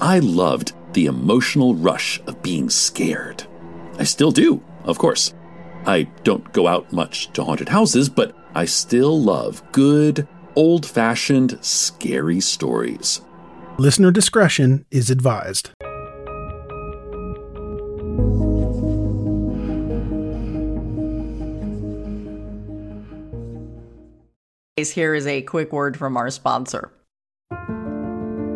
I loved the emotional rush of being scared. I still do, of course. I don't go out much to haunted houses, but I still love good, old fashioned, scary stories. Listener discretion is advised. Here is a quick word from our sponsor.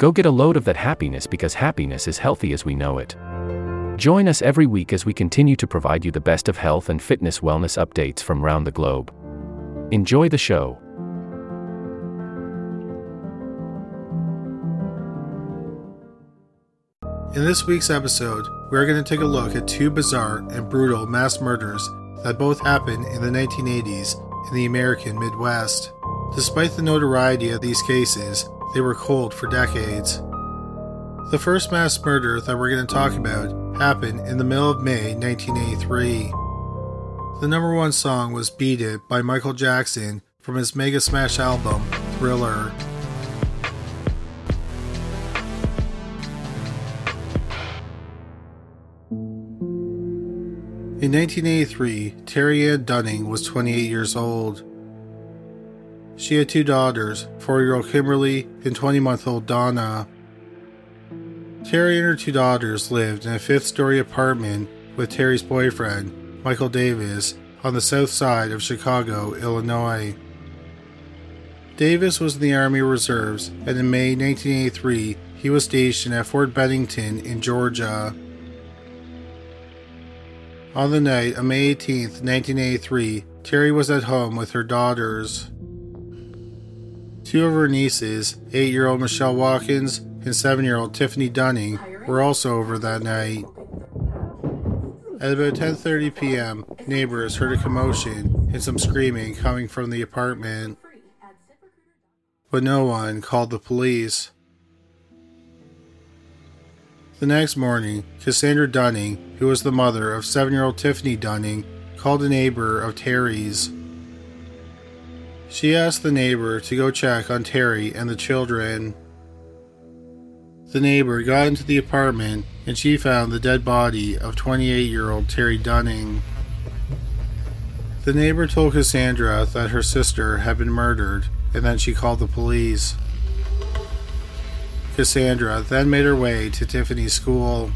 Go get a load of that happiness because happiness is healthy as we know it. Join us every week as we continue to provide you the best of health and fitness wellness updates from around the globe. Enjoy the show. In this week's episode, we're going to take a look at two bizarre and brutal mass murders that both happened in the 1980s in the American Midwest. Despite the notoriety of these cases, they were cold for decades. The first mass murder that we're going to talk about happened in the middle of May 1983. The number one song was Beat It by Michael Jackson from his Mega Smash album, Thriller. In 1983, Terry Ann Dunning was 28 years old. She had two daughters, 4 year old Kimberly and 20 month old Donna. Terry and her two daughters lived in a fifth story apartment with Terry's boyfriend, Michael Davis, on the south side of Chicago, Illinois. Davis was in the Army Reserves, and in May 1983, he was stationed at Fort Bennington in Georgia. On the night of May 18, 1983, Terry was at home with her daughters. Two of her nieces, 8 year old Michelle Watkins and 7 year old Tiffany Dunning, were also over that night. At about 10:30 p.m., neighbors heard a commotion and some screaming coming from the apartment. But no one called the police. The next morning, Cassandra Dunning, who was the mother of 7-year-old Tiffany Dunning, called a neighbor of Terry's. She asked the neighbor to go check on Terry and the children. The neighbor got into the apartment and she found the dead body of 28 year old Terry Dunning. The neighbor told Cassandra that her sister had been murdered and then she called the police. Cassandra then made her way to Tiffany's school.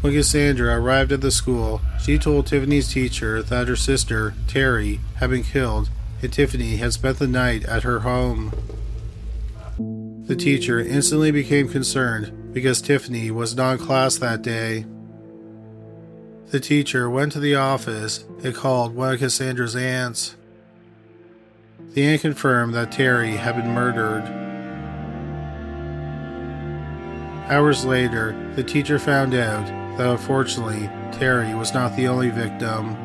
When Cassandra arrived at the school, she told Tiffany's teacher that her sister, Terry, had been killed and Tiffany had spent the night at her home. The teacher instantly became concerned because Tiffany was not in class that day. The teacher went to the office and called one of Cassandra's aunts. The aunt confirmed that Terry had been murdered. Hours later, the teacher found out that unfortunately, Terry was not the only victim.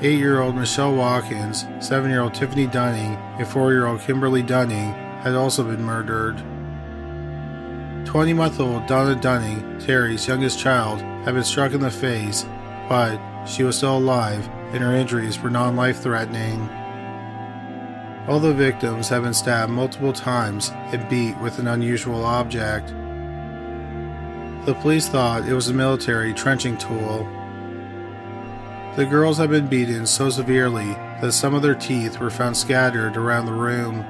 8 year old Michelle Watkins, 7 year old Tiffany Dunning, and 4 year old Kimberly Dunning had also been murdered. 20 month old Donna Dunning, Terry's youngest child, had been struck in the face, but she was still alive and her injuries were non life threatening. All the victims had been stabbed multiple times and beat with an unusual object. The police thought it was a military trenching tool. The girls had been beaten so severely that some of their teeth were found scattered around the room.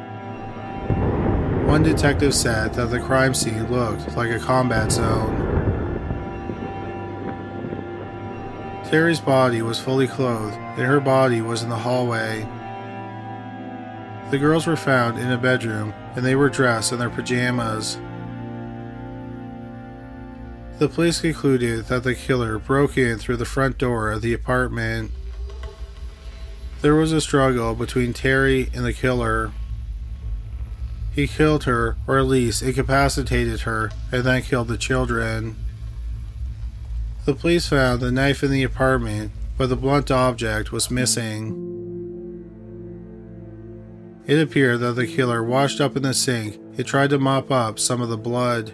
One detective said that the crime scene looked like a combat zone. Terry's body was fully clothed, and her body was in the hallway. The girls were found in a bedroom, and they were dressed in their pajamas. The police concluded that the killer broke in through the front door of the apartment. There was a struggle between Terry and the killer. He killed her, or at least incapacitated her, and then killed the children. The police found the knife in the apartment, but the blunt object was missing. It appeared that the killer washed up in the sink and tried to mop up some of the blood.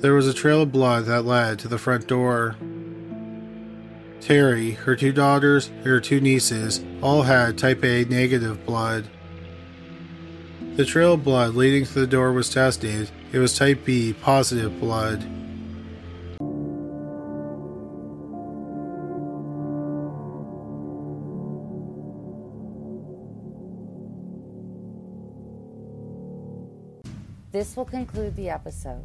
There was a trail of blood that led to the front door. Terry, her two daughters, and her two nieces all had type A negative blood. The trail of blood leading to the door was tested. It was type B positive blood. This will conclude the episode.